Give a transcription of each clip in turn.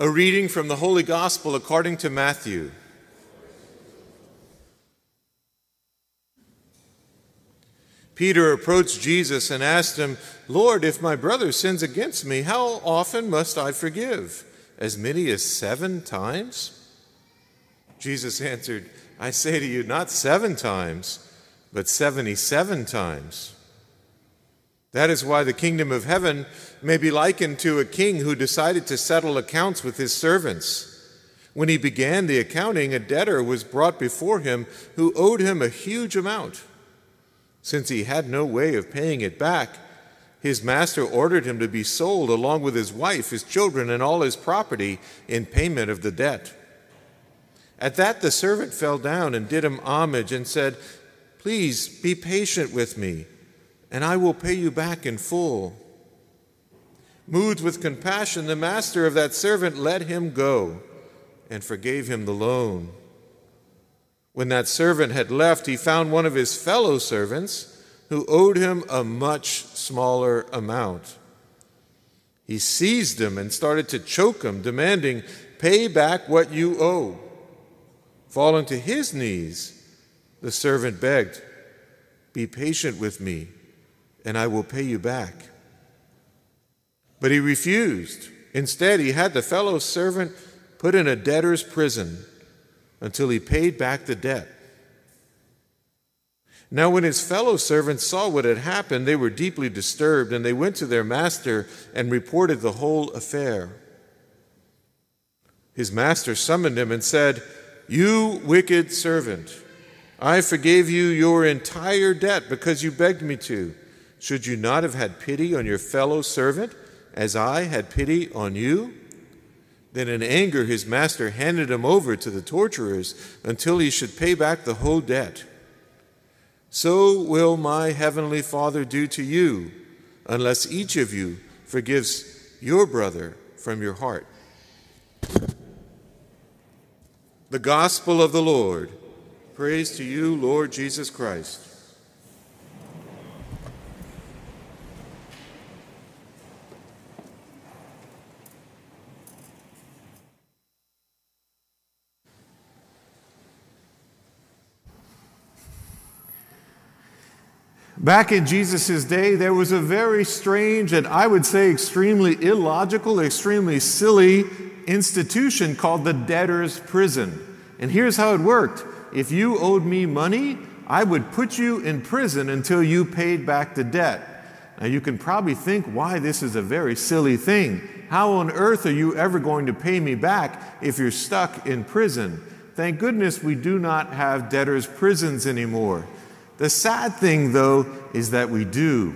A reading from the Holy Gospel according to Matthew. Peter approached Jesus and asked him, Lord, if my brother sins against me, how often must I forgive? As many as seven times? Jesus answered, I say to you, not seven times, but seventy seven times. That is why the kingdom of heaven may be likened to a king who decided to settle accounts with his servants. When he began the accounting, a debtor was brought before him who owed him a huge amount. Since he had no way of paying it back, his master ordered him to be sold along with his wife, his children, and all his property in payment of the debt. At that, the servant fell down and did him homage and said, Please be patient with me, and I will pay you back in full. Moved with compassion, the master of that servant let him go and forgave him the loan. When that servant had left, he found one of his fellow servants who owed him a much smaller amount. He seized him and started to choke him, demanding, Pay back what you owe. Falling to his knees, the servant begged, Be patient with me, and I will pay you back. But he refused. Instead, he had the fellow servant put in a debtor's prison until he paid back the debt. Now, when his fellow servants saw what had happened, they were deeply disturbed, and they went to their master and reported the whole affair. His master summoned him and said, You wicked servant, I forgave you your entire debt because you begged me to. Should you not have had pity on your fellow servant as I had pity on you? Then, in anger, his master handed him over to the torturers until he should pay back the whole debt. So will my heavenly Father do to you, unless each of you forgives your brother from your heart. The Gospel of the Lord. Praise to you, Lord Jesus Christ. Back in Jesus' day, there was a very strange and I would say extremely illogical, extremely silly institution called the debtor's prison. And here's how it worked if you owed me money, I would put you in prison until you paid back the debt. Now, you can probably think why this is a very silly thing. How on earth are you ever going to pay me back if you're stuck in prison? Thank goodness we do not have debtor's prisons anymore. The sad thing, though, is that we do.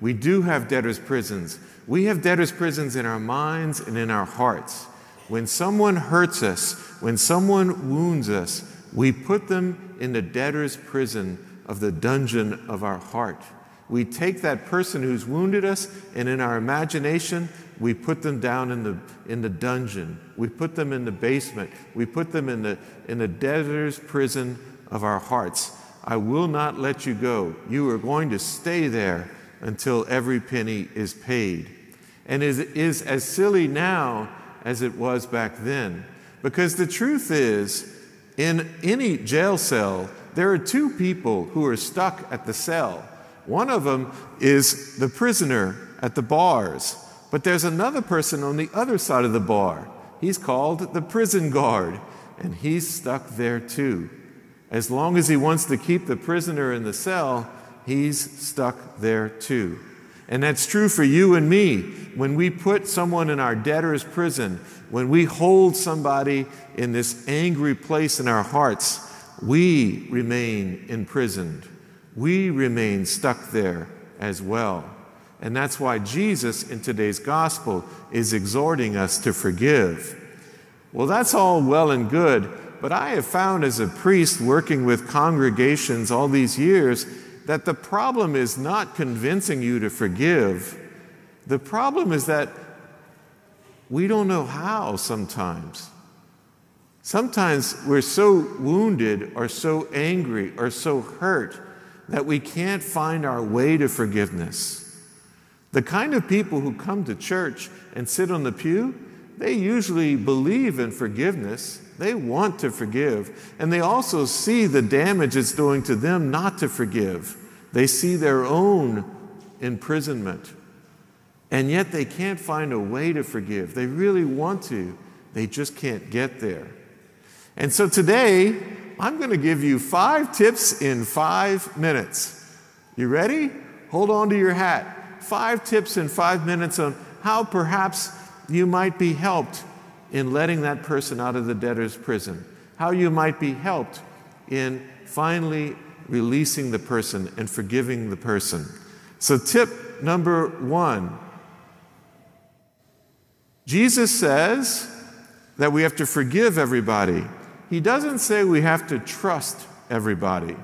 We do have debtors' prisons. We have debtors' prisons in our minds and in our hearts. When someone hurts us, when someone wounds us, we put them in the debtor's prison of the dungeon of our heart. We take that person who's wounded us, and in our imagination, we put them down in the, in the dungeon. We put them in the basement. We put them in the, in the debtor's prison of our hearts. I will not let you go. You are going to stay there until every penny is paid. And it is as silly now as it was back then. Because the truth is, in any jail cell, there are two people who are stuck at the cell. One of them is the prisoner at the bars, but there's another person on the other side of the bar. He's called the prison guard, and he's stuck there too. As long as he wants to keep the prisoner in the cell, he's stuck there too. And that's true for you and me. When we put someone in our debtor's prison, when we hold somebody in this angry place in our hearts, we remain imprisoned. We remain stuck there as well. And that's why Jesus in today's gospel is exhorting us to forgive. Well, that's all well and good, but I have found as a priest working with congregations all these years that the problem is not convincing you to forgive. The problem is that we don't know how sometimes. Sometimes we're so wounded or so angry or so hurt that we can't find our way to forgiveness. The kind of people who come to church and sit on the pew, they usually believe in forgiveness. They want to forgive. And they also see the damage it's doing to them not to forgive. They see their own imprisonment. And yet they can't find a way to forgive. They really want to, they just can't get there. And so today, I'm going to give you five tips in five minutes. You ready? Hold on to your hat. Five tips in five minutes on how perhaps you might be helped in letting that person out of the debtor's prison, how you might be helped in finally releasing the person and forgiving the person. So, tip number one Jesus says that we have to forgive everybody. He doesn't say we have to trust everybody.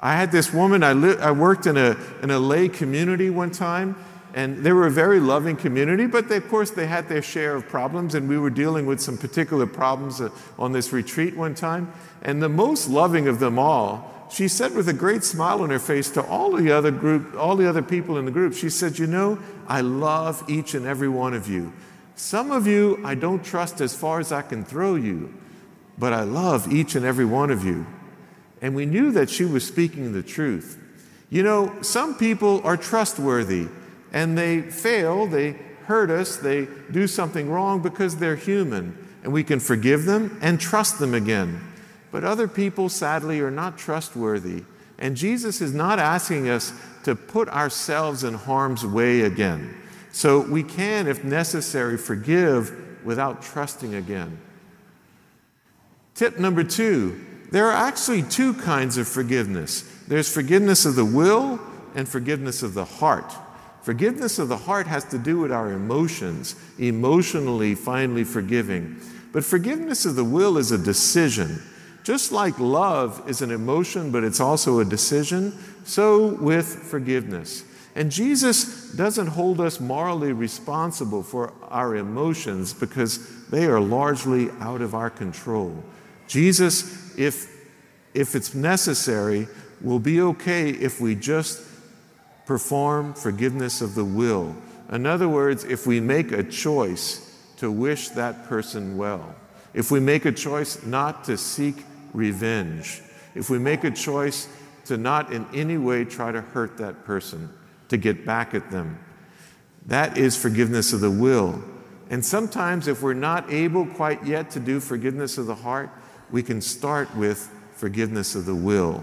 I had this woman, I, li- I worked in a, in a lay community one time, and they were a very loving community, but they, of course they had their share of problems, and we were dealing with some particular problems uh, on this retreat one time. And the most loving of them all, she said with a great smile on her face to all the other group, all the other people in the group, she said, You know, I love each and every one of you. Some of you I don't trust as far as I can throw you, but I love each and every one of you. And we knew that she was speaking the truth. You know, some people are trustworthy and they fail, they hurt us, they do something wrong because they're human, and we can forgive them and trust them again. But other people, sadly, are not trustworthy. And Jesus is not asking us to put ourselves in harm's way again. So we can, if necessary, forgive without trusting again. Tip number two there are actually two kinds of forgiveness there's forgiveness of the will and forgiveness of the heart. Forgiveness of the heart has to do with our emotions, emotionally, finally forgiving. But forgiveness of the will is a decision. Just like love is an emotion, but it's also a decision, so with forgiveness. And Jesus doesn't hold us morally responsible for our emotions because they are largely out of our control. Jesus, if, if it's necessary, will be okay if we just perform forgiveness of the will. In other words, if we make a choice to wish that person well, if we make a choice not to seek revenge, if we make a choice to not in any way try to hurt that person, to get back at them, that is forgiveness of the will. And sometimes, if we're not able quite yet to do forgiveness of the heart, we can start with forgiveness of the will.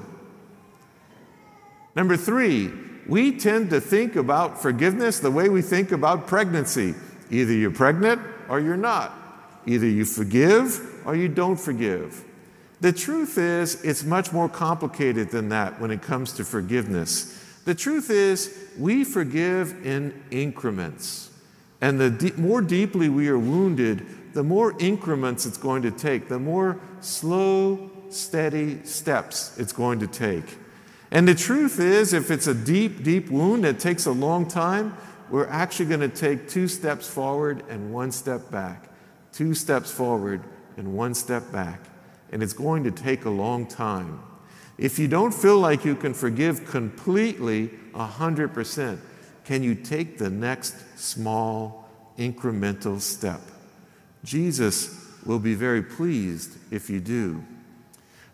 Number three, we tend to think about forgiveness the way we think about pregnancy. Either you're pregnant or you're not. Either you forgive or you don't forgive. The truth is, it's much more complicated than that when it comes to forgiveness. The truth is, we forgive in increments. And the de- more deeply we are wounded, the more increments it's going to take, the more slow, steady steps it's going to take. And the truth is, if it's a deep, deep wound that takes a long time, we're actually going to take two steps forward and one step back. Two steps forward and one step back. And it's going to take a long time. If you don't feel like you can forgive completely 100%, can you take the next small, incremental step? Jesus will be very pleased if you do.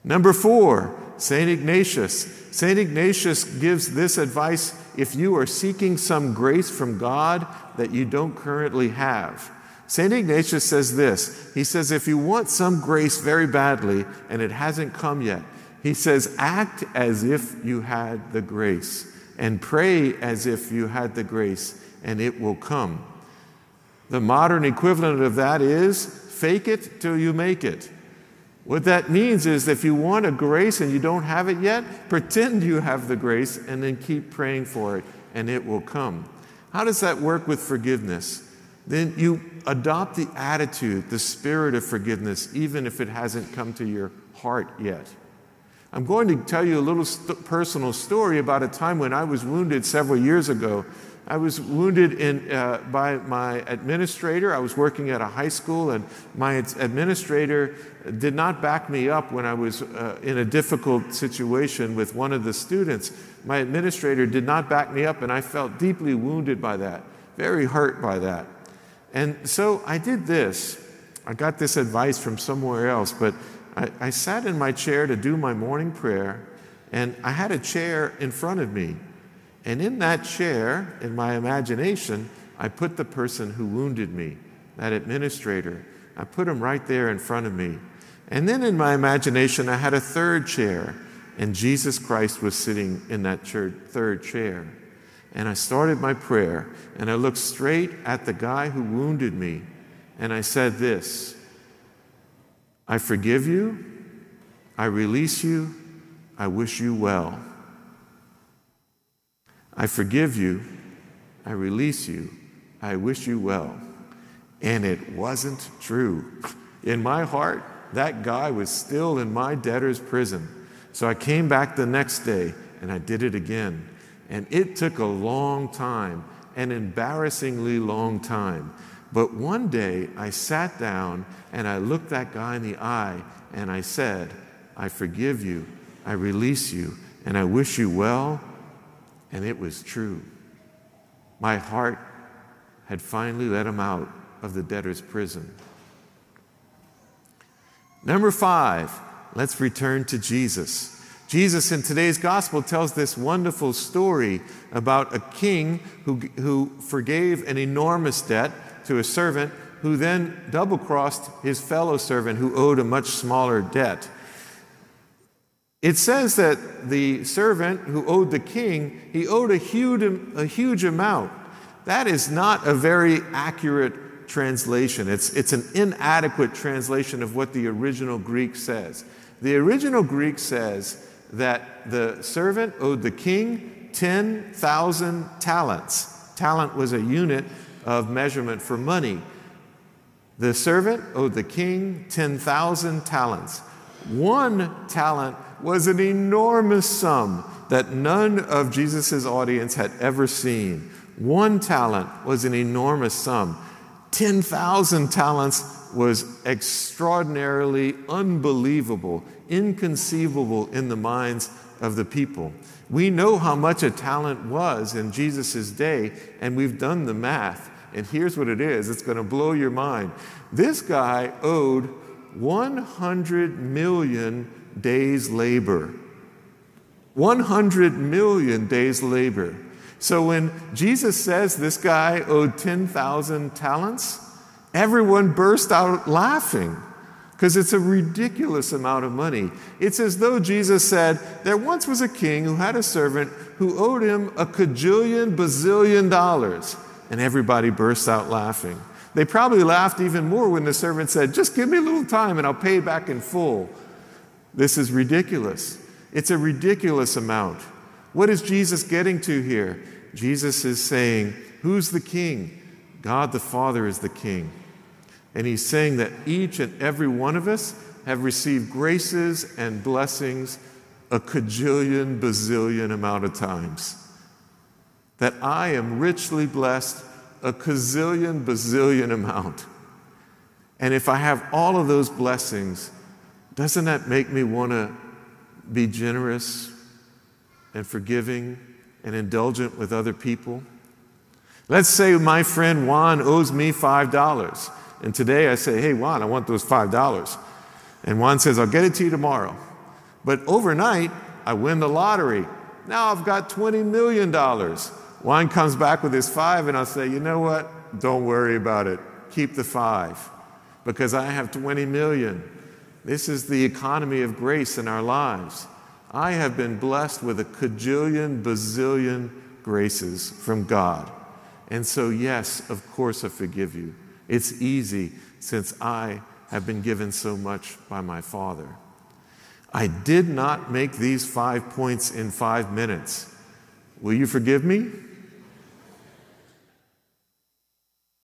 Number four, St. Ignatius. St. Ignatius gives this advice if you are seeking some grace from God that you don't currently have. St. Ignatius says this He says, if you want some grace very badly and it hasn't come yet, he says, act as if you had the grace and pray as if you had the grace and it will come. The modern equivalent of that is fake it till you make it. What that means is if you want a grace and you don't have it yet, pretend you have the grace and then keep praying for it and it will come. How does that work with forgiveness? Then you adopt the attitude, the spirit of forgiveness, even if it hasn't come to your heart yet. I'm going to tell you a little st- personal story about a time when I was wounded several years ago I was wounded in, uh, by my administrator. I was working at a high school, and my administrator did not back me up when I was uh, in a difficult situation with one of the students. My administrator did not back me up, and I felt deeply wounded by that, very hurt by that. And so I did this. I got this advice from somewhere else, but I, I sat in my chair to do my morning prayer, and I had a chair in front of me. And in that chair, in my imagination, I put the person who wounded me, that administrator. I put him right there in front of me. And then in my imagination, I had a third chair, and Jesus Christ was sitting in that third chair. And I started my prayer, and I looked straight at the guy who wounded me, and I said this I forgive you, I release you, I wish you well. I forgive you, I release you, I wish you well. And it wasn't true. In my heart, that guy was still in my debtor's prison. So I came back the next day and I did it again. And it took a long time, an embarrassingly long time. But one day I sat down and I looked that guy in the eye and I said, I forgive you, I release you, and I wish you well. And it was true. My heart had finally let him out of the debtor's prison. Number five, let's return to Jesus. Jesus in today's gospel tells this wonderful story about a king who, who forgave an enormous debt to a servant who then double crossed his fellow servant who owed a much smaller debt. It says that the servant who owed the king, he owed a huge, a huge amount. That is not a very accurate translation. It's, it's an inadequate translation of what the original Greek says. The original Greek says, that the servant owed the king 10,000 talents. Talent was a unit of measurement for money. The servant owed the king 10,000 talents. One talent was an enormous sum that none of Jesus' audience had ever seen. One talent was an enormous sum. 10,000 talents was extraordinarily unbelievable inconceivable in the minds of the people. We know how much a talent was in Jesus' day, and we've done the math. And here's what it is it's going to blow your mind. This guy owed 100 million days' labor. 100 million days' labor. So when Jesus says this guy owed 10,000 talents, everyone burst out laughing because it's a ridiculous amount of money. It's as though Jesus said, There once was a king who had a servant who owed him a cajillion, bazillion dollars. And everybody burst out laughing. They probably laughed even more when the servant said, Just give me a little time and I'll pay back in full. This is ridiculous. It's a ridiculous amount. What is Jesus getting to here? Jesus is saying, Who's the king? God the Father is the king. And he's saying that each and every one of us have received graces and blessings a cajillion, bazillion amount of times. That I am richly blessed a gazillion, bazillion amount. And if I have all of those blessings, doesn't that make me want to be generous and forgiving and indulgent with other people? Let's say my friend Juan owes me $5. And today I say, hey, Juan, I want those $5. And Juan says, I'll get it to you tomorrow. But overnight, I win the lottery. Now I've got $20 million. Juan comes back with his five, and I'll say, you know what? Don't worry about it. Keep the five because I have 20 million. This is the economy of grace in our lives. I have been blessed with a cajillion, bazillion graces from God. And so, yes, of course, I forgive you. It's easy since I have been given so much by my Father. I did not make these five points in five minutes. Will you forgive me?